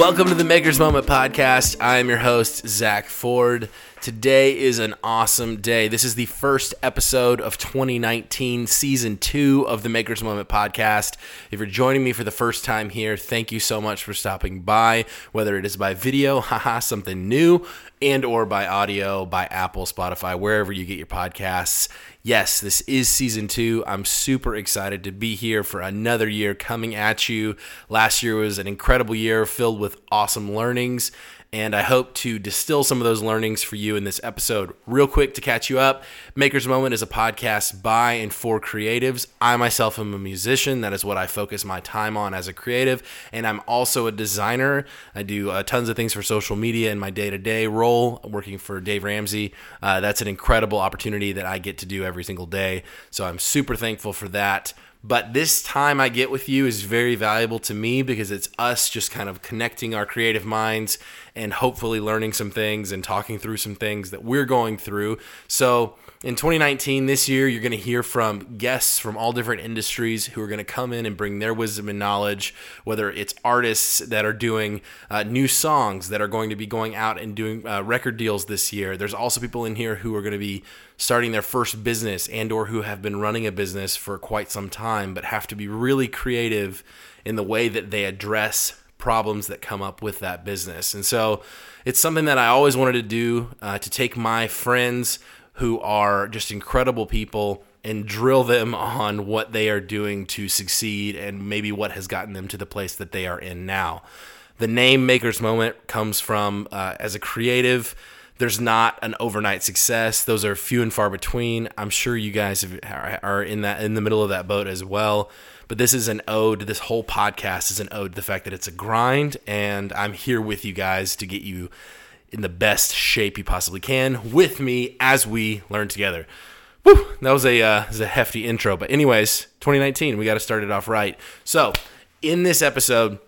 Welcome to the Maker's Moment podcast. I am your host, Zach Ford. Today is an awesome day. This is the first episode of 2019, season two of the Maker's Moment podcast. If you're joining me for the first time here, thank you so much for stopping by, whether it is by video, haha, something new, and or by audio, by Apple, Spotify, wherever you get your podcasts. Yes, this is season two. I'm super excited to be here for another year coming at you. Last year was an incredible year filled with awesome learnings and I hope to distill some of those learnings for you in this episode. Real quick to catch you up Maker's Moment is a podcast by and for creatives. I myself am a musician. That is what I focus my time on as a creative. And I'm also a designer. I do uh, tons of things for social media in my day to day role, working for Dave Ramsey. Uh, that's an incredible opportunity that I get to do every single day. So I'm super thankful for that. But this time I get with you is very valuable to me because it's us just kind of connecting our creative minds and hopefully learning some things and talking through some things that we're going through. So, in 2019, this year, you're going to hear from guests from all different industries who are going to come in and bring their wisdom and knowledge, whether it's artists that are doing uh, new songs that are going to be going out and doing uh, record deals this year. There's also people in here who are going to be starting their first business and or who have been running a business for quite some time but have to be really creative in the way that they address problems that come up with that business. And so it's something that I always wanted to do uh, to take my friends who are just incredible people and drill them on what they are doing to succeed and maybe what has gotten them to the place that they are in now. The name Maker's Moment comes from uh, as a creative. There's not an overnight success. Those are few and far between. I'm sure you guys are in that in the middle of that boat as well. But this is an ode. This whole podcast is an ode to the fact that it's a grind, and I'm here with you guys to get you in the best shape you possibly can with me as we learn together. Woo, that was a uh, was a hefty intro, but anyways, 2019, we got to start it off right. So, in this episode,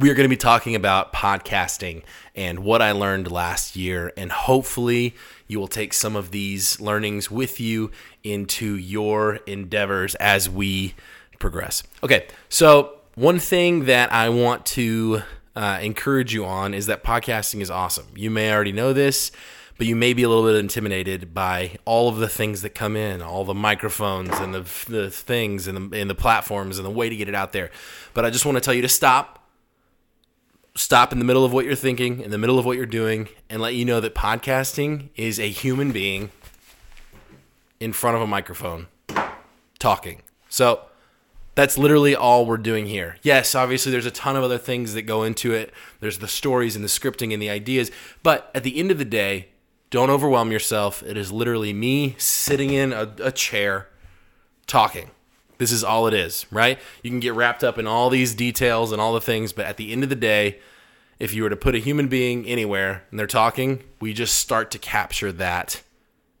we are going to be talking about podcasting and what I learned last year, and hopefully, you will take some of these learnings with you into your endeavors as we progress. Okay, so one thing that I want to uh, encourage you on is that podcasting is awesome. You may already know this, but you may be a little bit intimidated by all of the things that come in, all the microphones and the, the things and the, and the platforms and the way to get it out there. But I just want to tell you to stop. Stop in the middle of what you're thinking, in the middle of what you're doing, and let you know that podcasting is a human being in front of a microphone talking. So, that's literally all we're doing here. Yes, obviously there's a ton of other things that go into it. There's the stories and the scripting and the ideas, but at the end of the day, don't overwhelm yourself. It is literally me sitting in a, a chair talking. This is all it is, right? You can get wrapped up in all these details and all the things, but at the end of the day, if you were to put a human being anywhere and they're talking, we just start to capture that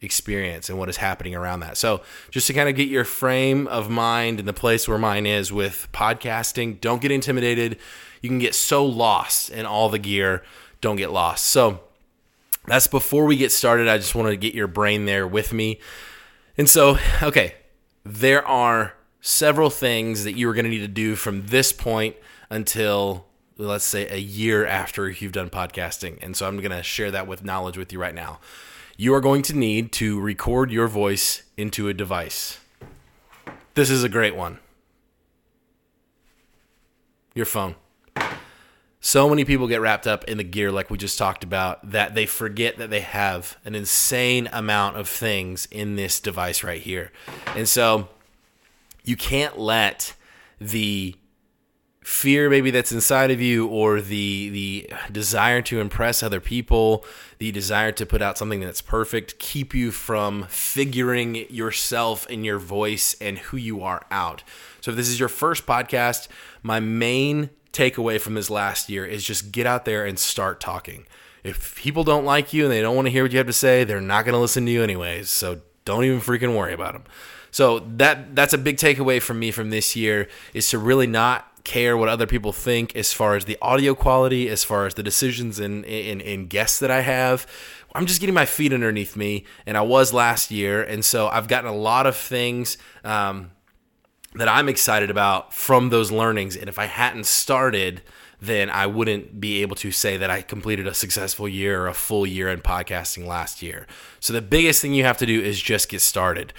experience and what is happening around that. So, just to kind of get your frame of mind and the place where mine is with podcasting, don't get intimidated. You can get so lost in all the gear. Don't get lost. So, that's before we get started. I just wanted to get your brain there with me. And so, okay, there are several things that you are going to need to do from this point until let's say a year after you've done podcasting. And so I'm going to share that with knowledge with you right now you are going to need to record your voice into a device. This is a great one. Your phone. So many people get wrapped up in the gear, like we just talked about, that they forget that they have an insane amount of things in this device right here. And so you can't let the fear maybe that's inside of you or the the desire to impress other people the desire to put out something that's perfect keep you from figuring yourself and your voice and who you are out. So if this is your first podcast my main takeaway from this last year is just get out there and start talking. If people don't like you and they don't want to hear what you have to say they're not going to listen to you anyways so don't even freaking worry about them so that that's a big takeaway from me from this year is to really not care what other people think as far as the audio quality, as far as the decisions and guests that I have. I'm just getting my feet underneath me, and I was last year, and so I've gotten a lot of things. Um, that I'm excited about from those learnings. And if I hadn't started, then I wouldn't be able to say that I completed a successful year or a full year in podcasting last year. So the biggest thing you have to do is just get started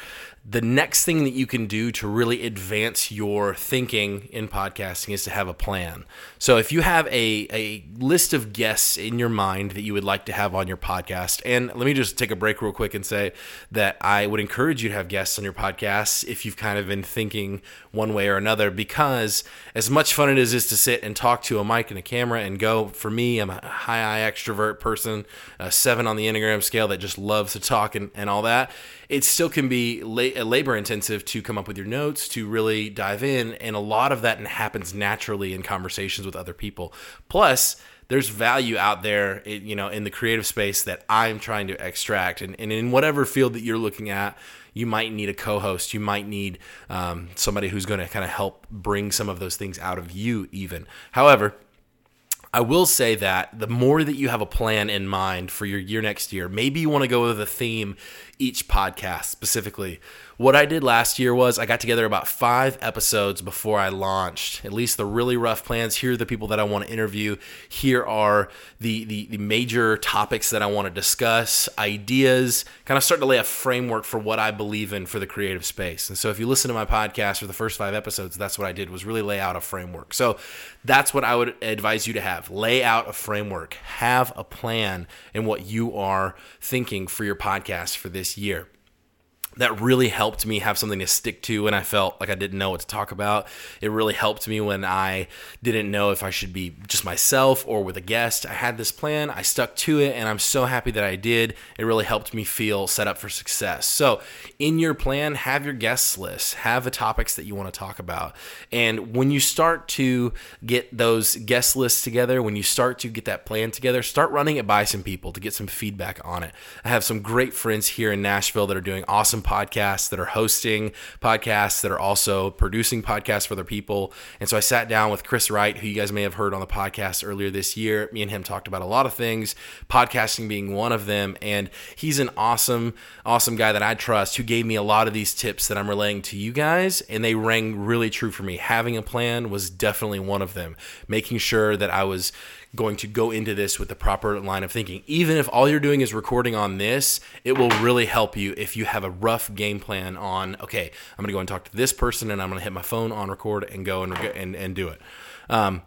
the next thing that you can do to really advance your thinking in podcasting is to have a plan. So if you have a, a list of guests in your mind that you would like to have on your podcast, and let me just take a break real quick and say that I would encourage you to have guests on your podcast if you've kind of been thinking one way or another, because as much fun it is, is to sit and talk to a mic and a camera and go, for me, I'm a high I extrovert person, a seven on the Enneagram scale that just loves to talk and, and all that it still can be la- labor intensive to come up with your notes, to really dive in. And a lot of that happens naturally in conversations with other people. Plus, there's value out there, you know, in the creative space that I'm trying to extract. And, and in whatever field that you're looking at, you might need a co-host. You might need um, somebody who's going to kind of help bring some of those things out of you, even. However, I will say that the more that you have a plan in mind for your year next year, maybe you want to go with a theme each podcast specifically. What I did last year was I got together about five episodes before I launched, at least the really rough plans. Here are the people that I want to interview. Here are the, the, the major topics that I want to discuss, ideas, kind of start to lay a framework for what I believe in for the creative space. And so if you listen to my podcast for the first five episodes, that's what I did was really lay out a framework. So that's what I would advise you to have. Lay out a framework, have a plan in what you are thinking for your podcast for this year that really helped me have something to stick to when I felt like I didn't know what to talk about. It really helped me when I didn't know if I should be just myself or with a guest. I had this plan, I stuck to it, and I'm so happy that I did. It really helped me feel set up for success. So, in your plan, have your guest list, have the topics that you want to talk about. And when you start to get those guest lists together, when you start to get that plan together, start running it by some people to get some feedback on it. I have some great friends here in Nashville that are doing awesome podcasts, that are hosting podcasts, that are also producing podcasts for other people. And so I sat down with Chris Wright, who you guys may have heard on the podcast earlier this year. Me and him talked about a lot of things, podcasting being one of them. And he's an awesome, awesome guy that I trust who gave me a lot of these tips that I'm relaying to you guys. And they rang really true for me. Having a plan was definitely one of them. Making sure that I was going to go into this with the proper line of thinking. Even if all you're doing is recording on this, it will really help you if you have a rough game plan on, okay, I'm going to go and talk to this person and I'm going to hit my phone on record and go and, and, and do it. Um,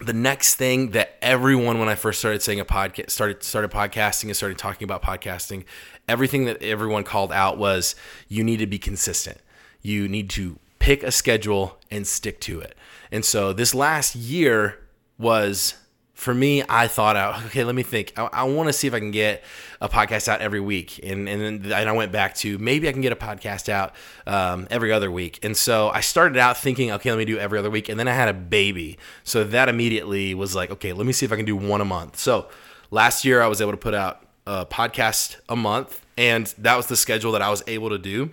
the next thing that everyone, when I first started saying a podcast, started, started podcasting and started talking about podcasting, everything that everyone called out was you need to be consistent. You need to pick a schedule and stick to it. And so this last year was for me, I thought out, okay, let me think. I, I want to see if I can get a podcast out every week. And, and then and I went back to maybe I can get a podcast out um, every other week. And so I started out thinking, okay, let me do every other week. And then I had a baby. So that immediately was like, okay, let me see if I can do one a month. So last year I was able to put out a podcast a month. And that was the schedule that I was able to do.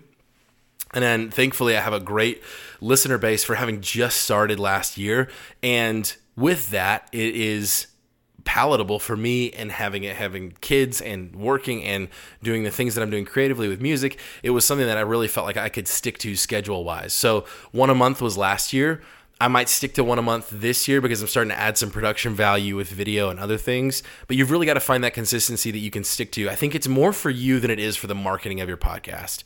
And then thankfully, I have a great listener base for having just started last year. And with that, it is palatable for me and having it having kids and working and doing the things that I'm doing creatively with music it was something that I really felt like I could stick to schedule wise so one a month was last year I might stick to one a month this year because I'm starting to add some production value with video and other things. But you've really got to find that consistency that you can stick to. I think it's more for you than it is for the marketing of your podcast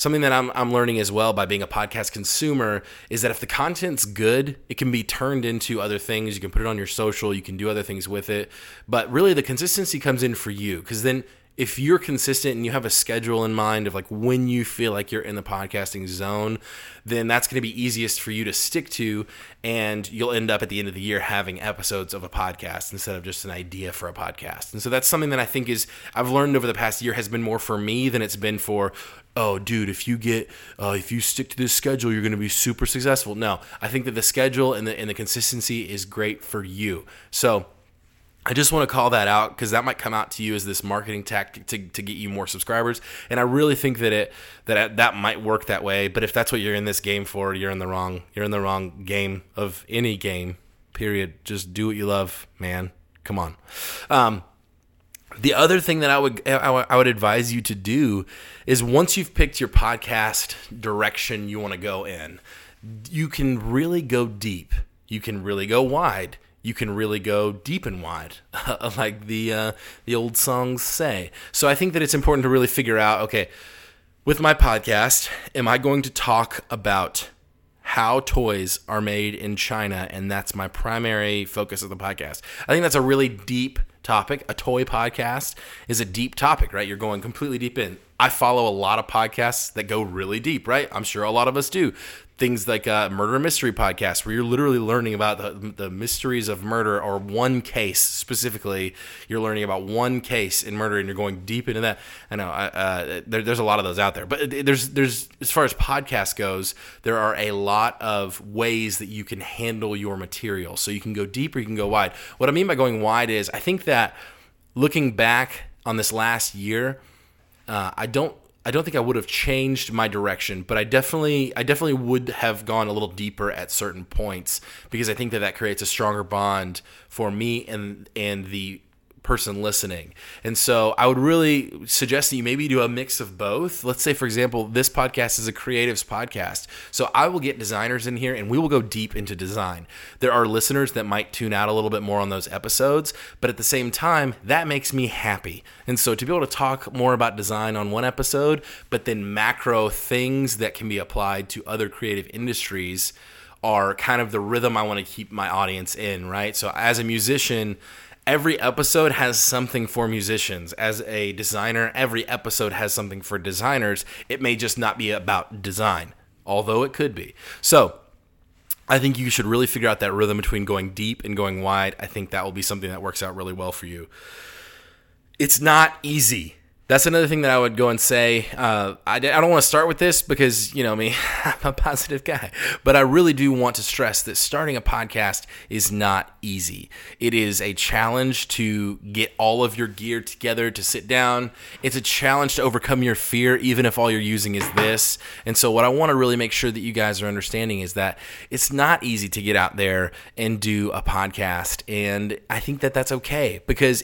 something that I'm, I'm learning as well by being a podcast consumer is that if the content's good, it can be turned into other things. You can put it on your social, you can do other things with it. But really, the consistency comes in for you because then if you're consistent and you have a schedule in mind of like when you feel like you're in the podcasting zone, then that's going to be easiest for you to stick to. And you'll end up at the end of the year having episodes of a podcast instead of just an idea for a podcast. And so that's something that I think is, I've learned over the past year has been more for me than it's been for, oh, dude, if you get, uh, if you stick to this schedule, you're going to be super successful. No, I think that the schedule and the, and the consistency is great for you. So, I just want to call that out because that might come out to you as this marketing tactic to, to get you more subscribers, and I really think that it that that might work that way. But if that's what you're in this game for, you're in the wrong you're in the wrong game of any game. Period. Just do what you love, man. Come on. Um, the other thing that I would I would advise you to do is once you've picked your podcast direction you want to go in, you can really go deep. You can really go wide. You can really go deep and wide, like the uh, the old songs say. So I think that it's important to really figure out. Okay, with my podcast, am I going to talk about how toys are made in China, and that's my primary focus of the podcast. I think that's a really deep topic. A toy podcast is a deep topic, right? You're going completely deep in. I follow a lot of podcasts that go really deep, right? I'm sure a lot of us do things like murder mystery podcast where you're literally learning about the, the mysteries of murder or one case specifically. You're learning about one case in murder and you're going deep into that. I know uh, there, there's a lot of those out there but there's there's as far as podcast goes there are a lot of ways that you can handle your material. So you can go deep or you can go wide. What i mean by going wide is i think that looking back on this last year uh, i don't I don't think I would have changed my direction, but I definitely I definitely would have gone a little deeper at certain points because I think that that creates a stronger bond for me and and the person listening. And so I would really suggest that you maybe do a mix of both. Let's say, for example, this podcast is a creatives podcast. So I will get designers in here and we will go deep into design. There are listeners that might tune out a little bit more on those episodes, but at the same time, that makes me happy. And so to be able to talk more about design on one episode, but then macro things that can be applied to other creative industries are kind of the rhythm I want to keep my audience in, right? So as a musician, every episode has something for musicians. As a designer, every episode has something for designers. It may just not be about design, although it could be. So, I think you should really figure out that rhythm between going deep and going wide. I think that will be something that works out really well for you. It's not easy that's another thing that I would go and say. Uh, I, I don't want to start with this because, you know me, I'm a positive guy. But I really do want to stress that starting a podcast is not easy. It is a challenge to get all of your gear together, to sit down. It's a challenge to overcome your fear, even if all you're using is this. And so, what I want to really make sure that you guys are understanding is that it's not easy to get out there and do a podcast. And I think that that's okay because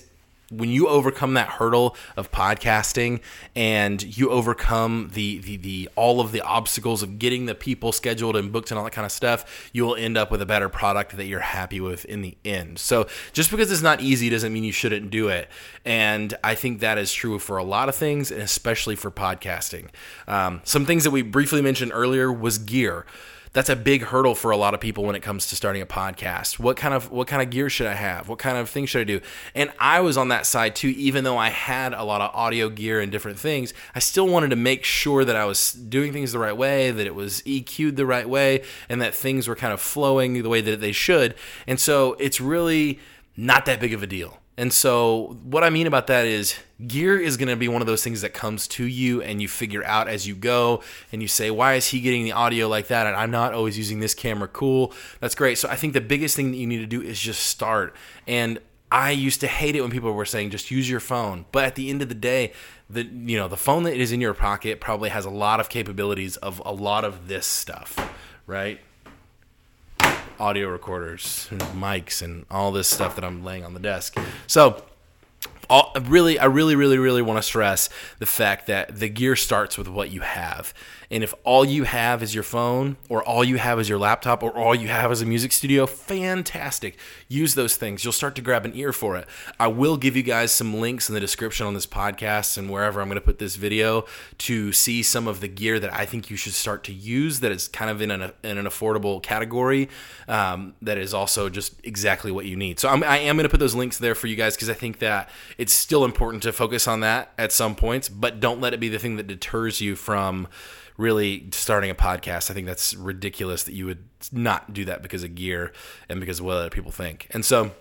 when you overcome that hurdle of podcasting and you overcome the, the the all of the obstacles of getting the people scheduled and booked and all that kind of stuff you will end up with a better product that you're happy with in the end. So just because it's not easy doesn't mean you shouldn't do it. And i think that is true for a lot of things and especially for podcasting. Um, some things that we briefly mentioned earlier was gear that's a big hurdle for a lot of people when it comes to starting a podcast. What kind of what kind of gear should I have? What kind of things should I do? And I was on that side too, even though I had a lot of audio gear and different things. I still wanted to make sure that I was doing things the right way, that it was EQ'd the right way, and that things were kind of flowing the way that they should. And so it's really not that big of a deal. And so, what I mean about that is, gear is going to be one of those things that comes to you and you figure out as you go and you say, why is he getting the audio like that? And I'm not always using this camera. Cool. That's great. So, I think the biggest thing that you need to do is just start. And I used to hate it when people were saying just use your phone. But at the end of the day, the you know, the phone that is in your pocket probably has a lot of capabilities of a lot of this stuff, right? Audio recorders, and mics, and all this stuff that I'm laying on the desk. So, all, really, I really, really, really want to stress the fact that the gear starts with what you have. And if all you have is your phone, or all you have is your laptop, or all you have is a music studio, fantastic. Use those things. You'll start to grab an ear for it. I will give you guys some links in the description on this podcast and wherever I'm going to put this video to see some of the gear that I think you should start to use that is kind of in an, in an affordable category um, that is also just exactly what you need. So I'm, I am going to put those links there for you guys because I think that it's still important to focus on that at some points, but don't let it be the thing that deters you from really starting a podcast. I think that's ridiculous that you would not do that because of gear and because of what other people think. And so,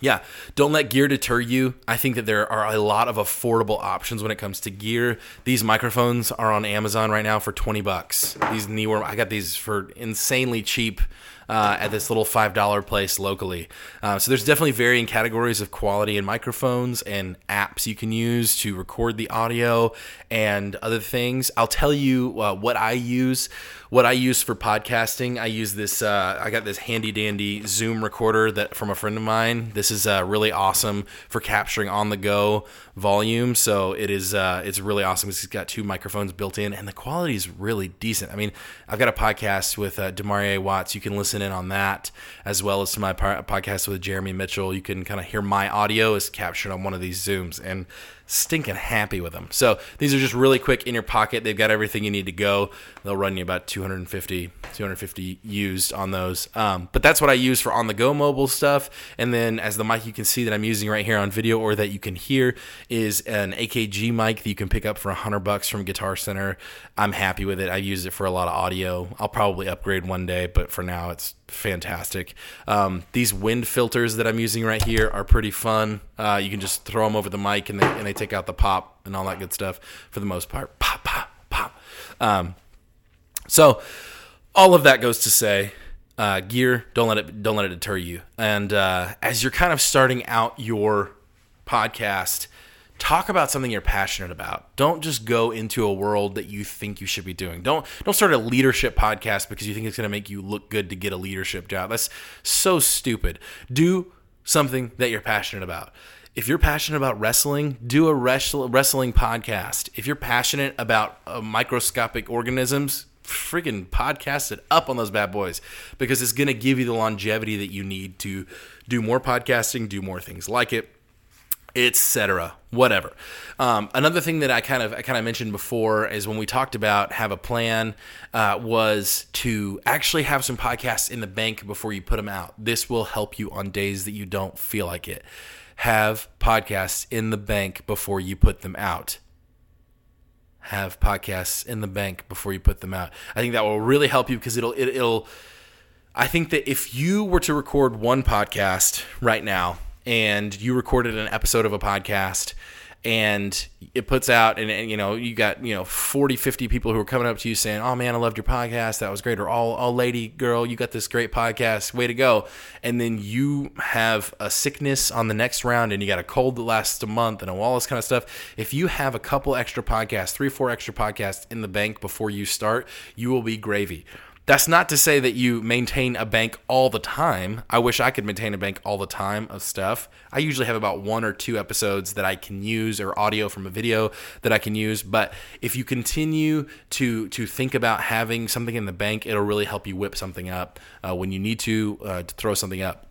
yeah, don't let gear deter you. I think that there are a lot of affordable options when it comes to gear. These microphones are on Amazon right now for 20 bucks. These Neewer, I got these for insanely cheap uh, at this little $5 place locally. Uh, so there's definitely varying categories of quality in microphones and apps you can use to record the audio and other things. I'll tell you uh, what I use. What I use for podcasting, I use this. Uh, I got this handy dandy Zoom recorder that from a friend of mine This is uh, really awesome for capturing on the go volume. So it is uh, it's really awesome. It's got two microphones built in, and the quality is really decent. I mean, I've got a podcast with uh, Demarie Watts. You can listen in on that as well as to my podcast with Jeremy Mitchell. You can kind of hear my audio is captured on one of these zooms and stinking happy with them. So these are just really quick in your pocket. They've got everything you need to go. They'll run you about 250, 250 used on those. Um, but that's what I use for on the go mobile stuff. And then as the mic you can see that I'm using right here on video or that you can hear is an AKG mic that you can pick up for 100 bucks from Guitar Center. I'm happy with it. I use it for a lot of audio. I'll probably upgrade one day, but for now it's fantastic. Um, these wind filters that I'm using right here are pretty fun. Uh, you can just throw them over the mic and they, and they take out the pop and all that good stuff for the most part. Pop, pop, pop. Um, so all of that goes to say, uh, gear don't let it don't let it deter you. And uh, as you're kind of starting out your podcast, talk about something you're passionate about. Don't just go into a world that you think you should be doing. Don't don't start a leadership podcast because you think it's going to make you look good to get a leadership job. That's so stupid. Do something that you're passionate about. If you're passionate about wrestling, do a wrestling podcast. If you're passionate about uh, microscopic organisms, freaking podcast it up on those bad boys because it's going to give you the longevity that you need to do more podcasting, do more things like it etc. Whatever. Um, another thing that I kind of I kind of mentioned before is when we talked about have a plan uh, was to actually have some podcasts in the bank before you put them out. This will help you on days that you don't feel like it. Have podcasts in the bank before you put them out. Have podcasts in the bank before you put them out. I think that will really help you because it'll it, it'll. I think that if you were to record one podcast right now and you recorded an episode of a podcast and it puts out and, and, you know you got you know 40 50 people who are coming up to you saying oh man i loved your podcast. That was great. Or oh, oh lady girl you got this great podcast. Way to go. And then you have a sickness on the next round and you got a cold that lasts a month and all this kind of stuff. If you have a couple extra podcasts three four extra podcasts in the bank before you start you will be gravy that's not to say that you maintain a bank all the time. I wish I could maintain a bank all the time of stuff. I usually have about one or two episodes that I can use or audio from a video that I can use, but if you continue to to think about having something in the bank, it'll really help you whip something up uh, when you need to uh, to throw something up.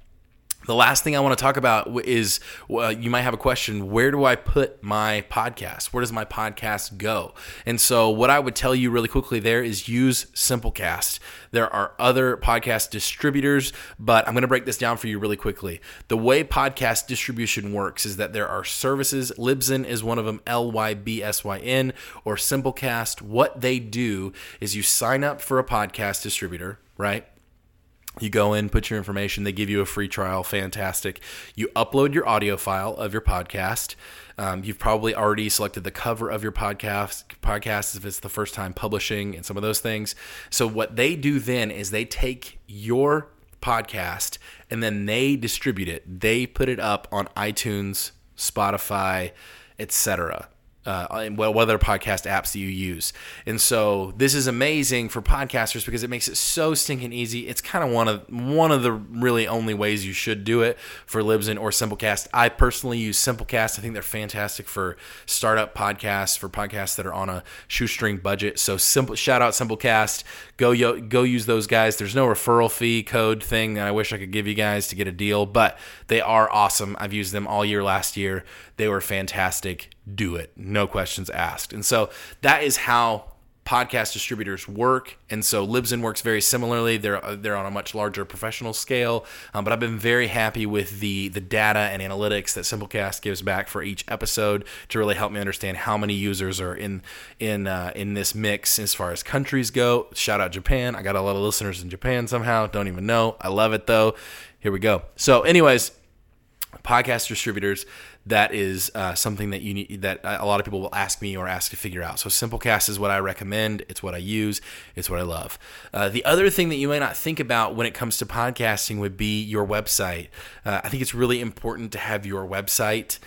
The last thing I want to talk about is uh, you might have a question where do I put my podcast? Where does my podcast go? And so, what I would tell you really quickly there is use Simplecast. There are other podcast distributors, but I'm going to break this down for you really quickly. The way podcast distribution works is that there are services. Libsyn is one of them, L Y B S Y N, or Simplecast. What they do is you sign up for a podcast distributor, right? You go in, put your information, they give you a free trial. Fantastic. You upload your audio file of your podcast. Um, you've probably already selected the cover of your podcast, podcast if it's the first time publishing and some of those things. So, what they do then is they take your podcast and then they distribute it. They put it up on iTunes, Spotify, etc uh, well, what other podcast apps you use. And so this is amazing for podcasters because it makes it so stinking easy. It's kind of one of one of the really only ways you should do it for Libsyn or Simplecast. I personally use Simplecast. I think they're fantastic for startup podcasts, for podcasts that are on a shoestring budget. So simple shout out Simplecast. Go yo, go use those guys. There's no referral fee code thing that I wish I could give you guys to get a deal, but they are awesome. I've used them all year last year. They were fantastic. Do it. No questions asked. And so that is how podcast distributors work, and so Libsyn works very similarly. They're uh, they're on a much larger professional scale, um, but I've been very happy with the the data and analytics that Simplecast gives back for each episode to really help me understand how many users are in in uh, in this mix as far as countries go. Shout out Japan! I got a lot of listeners in Japan somehow. Don't even know. I love it though. Here we go. So, anyways podcast distributors that is uh, something that you need that a lot of people will ask me or ask to figure out. So simplecast is what i recommend. It's what i use. It's what i love. Uh, the other thing that you may not think about when it comes to podcasting would be your website. Uh, i think it's really important to have your website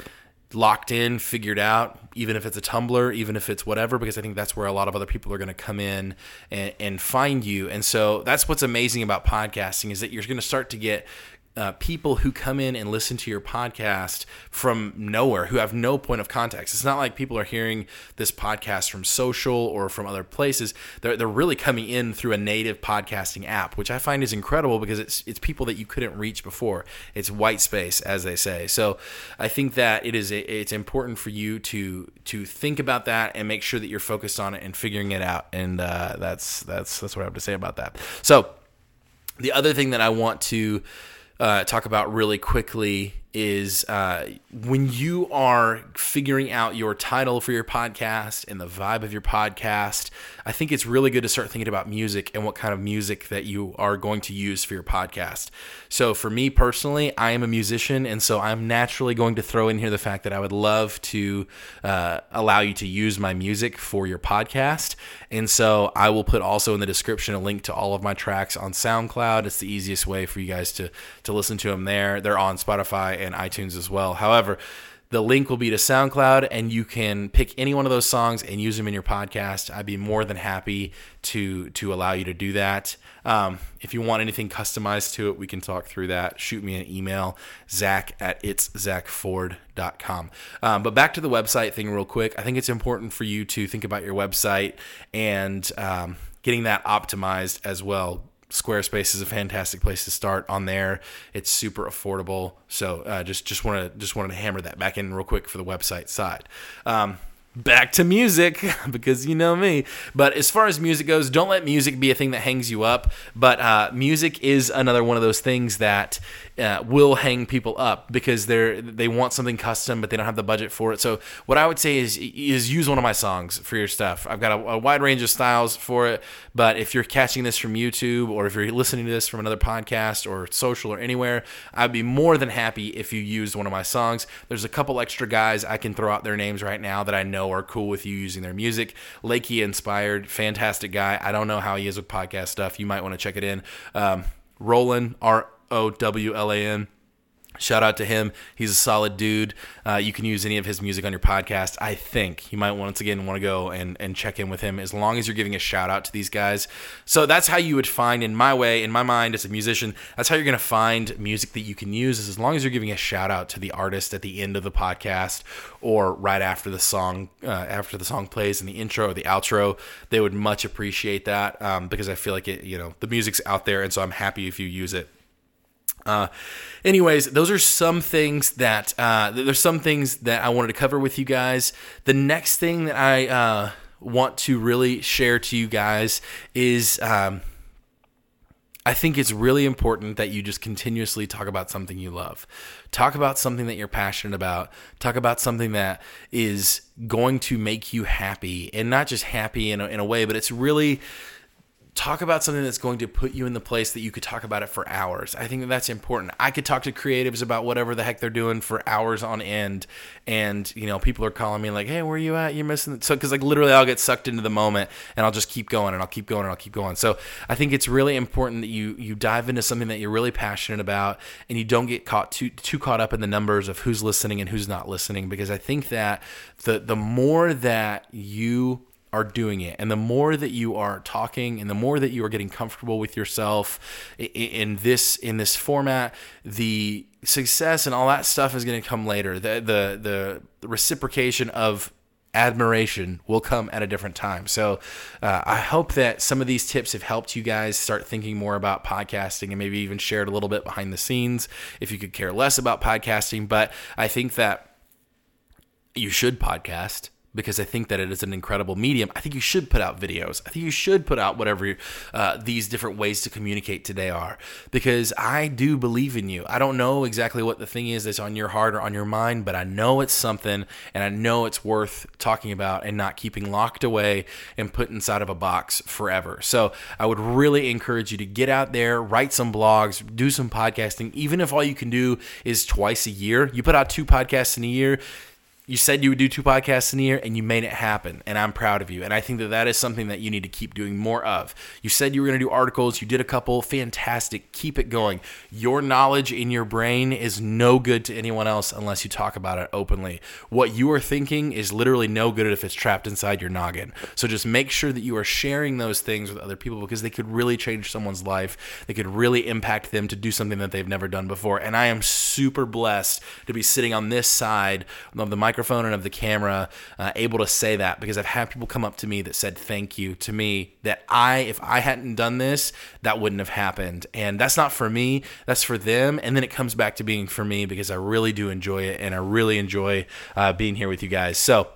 locked in, figured out, even if it's a Tumblr, even if it's whatever, because I think that's where a lot of other people are going to come in and, and, find you. And so that's what's amazing about podcasting is that you're going to start to get uh, people who come in and listen to your podcast from nowhere who have no point of context. It's not like people are hearing this podcast from social or from other places. They're, they're really coming in through a native podcasting app, which I find is incredible because it's it's people that you couldn't reach before. It's white space, as they say. So I think that it is it's important for you to to think about that and make sure that you're focused on it and figuring it out. And uh, that's that's that's what I have to say about that. So the other thing that I want to uh, talk about really quickly is uh, when you are figuring out your title for your podcast and the vibe of your podcast, I think it's really good to start thinking about music and what kind of music that you are going to use for your podcast. So, for me personally, I am a musician, and so I'm naturally going to throw in here the fact that I would love to uh, allow you to use my music for your podcast. And so, I will put also in the description a link to all of my tracks on SoundCloud. It's the easiest way for you guys to to listen to them there. They're on Spotify and iTunes as well. However, the link will be to SoundCloud, and you can pick any one of those songs and use them in your podcast. I'd be more than happy to to allow you to do that. Um, if you want anything customized to it, we can talk through that. Shoot me an email, Zach at it's zachford.com. Um, but back to the website thing, real quick. I think it's important for you to think about your website and um, getting that optimized as well Squarespace is a fantastic place to start on there. It's super affordable. So uh, just just want to just wanted to hammer that back in real quick for the website side. Um, back to music because you know me. But as far as music goes, don't let music be a thing that hangs you up. But uh, music is another one of those things that uh, will hang people up because they're they want something custom, but they don't have the budget for it. So what I would say is is use one of my songs for your stuff. I've got a, a wide range of styles for it. But if you're catching this from YouTube or if you're listening to this from another podcast or social or anywhere, I'd be more than happy if you used one of my songs. There's a couple extra guys I can throw out their names right now that I know know are cool with you using their music. Lakey inspired, fantastic guy. I don't know how he is with podcast stuff. You might want to check it in. Um, Rowlan R O W L A N Shout out to him. He's a solid dude. Uh, you can use any of his music on your podcast. I think you might once again want to go and, and check in with him as long as you're giving a shout out to these guys. So that's how you would find, in my way, in my mind as a musician, that's how you're going to find music that you can use is as long as you're giving a shout out to the artist at the end of the podcast or right after the song, uh, after the song plays in the intro or the outro. They would much appreciate that um, because I feel like it, you know, the music's out there. And so I'm happy if you use it. Uh, anyways, those are some things that uh, there's some things that I wanted to cover with you guys. The next thing that I uh, want to really share to you guys is um, I think it's really important that you just continuously talk about something you love. Talk about something that you're passionate about. Talk about something that is going to make you happy and not just happy in a, in a way, but it's really talk about something that's going to put you in the place that you could talk about it for hours. I think that that's important. I could talk to creatives about whatever the heck they're doing for hours on end, and you know, people are calling me like, "Hey, where are you at? You're missing." It. So, because like literally, I'll get sucked into the moment, and I'll just keep going, and I'll keep going, and I'll keep going. So, I think it's really important that you you dive into something that you're really passionate about, and you don't get caught too too caught up in the numbers of who's listening and who's not listening, because I think that the the more that you are doing it. And the more that you are talking and the more that you are getting comfortable with yourself in this in this format, the success and all that stuff is going to come later. The the the reciprocation of admiration will come at a different time. So uh, I hope that some of these tips have helped you guys start thinking more about podcasting and maybe even shared a little bit behind the scenes if you could care less about podcasting. But I think that you should podcast because I think that it is an incredible medium. I think you should put out videos. I think you should put out whatever uh, these different ways to communicate today are because I do believe in you. I don't know exactly what the thing is that's on your heart or on your mind, but I know it's something and I know it's worth talking about and not keeping locked away and put inside of a box forever. So I would really encourage you to get out there, write some blogs, do some podcasting, even if all you can do is twice a year. You put out two podcasts in a year You said you would do two podcasts in a year and you made it happen. And I'm proud of you. And I think that that is something that you need to keep doing more of. You said you were going to do articles. You did a couple. Fantastic. Keep it going. Your knowledge in your brain is no good to anyone else unless you talk about it openly. What you are thinking is literally no good if it's trapped inside your noggin. So just make sure that you are sharing those things with other people because they could really change someone's life. They could really impact them to do something that they've never done before. And I am super blessed to be sitting on this side of the microphone microphone and of the camera, uh, able to say that because I've had people come up to me that said thank you to me that I, if I hadn't done this, that wouldn't have happened. And that's not for me, that's for them. And then it comes back to being for me because I really do enjoy it and I really enjoy uh, being here with you guys. So,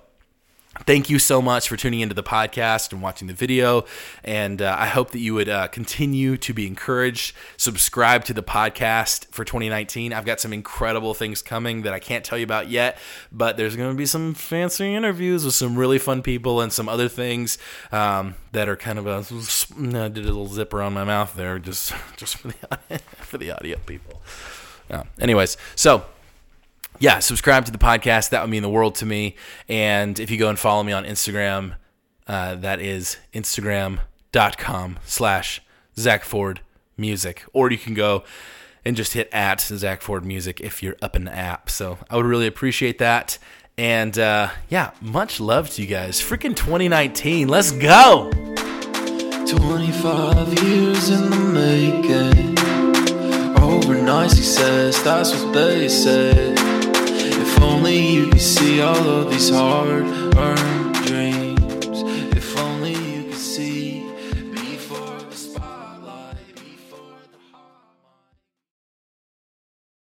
Thank you so much for tuning into the podcast and watching the video. And uh, I hope that you would uh, continue to be encouraged. Subscribe to the podcast for 2019. I've got some incredible things coming that I can't tell you about yet, but there's going to be some fancy interviews with some really fun people and some other things um, that are kind of a. I did a little zipper on my mouth there just, just for, the, for the audio people. Uh, anyways, so yeah, subscribe to the podcast. That would mean the world to me. And if you go and follow me on Instagram, uh, that is instagram.com slash Zach Ford Music. Or you can go and just hit at Zach Ford Music if you're up in the app. So I would really appreciate that. And uh, yeah, much love to you guys. Freaking 2019. Let's go. 25 years in the making. Overnight success, that's what they say only you could see all of these hard earned dreams.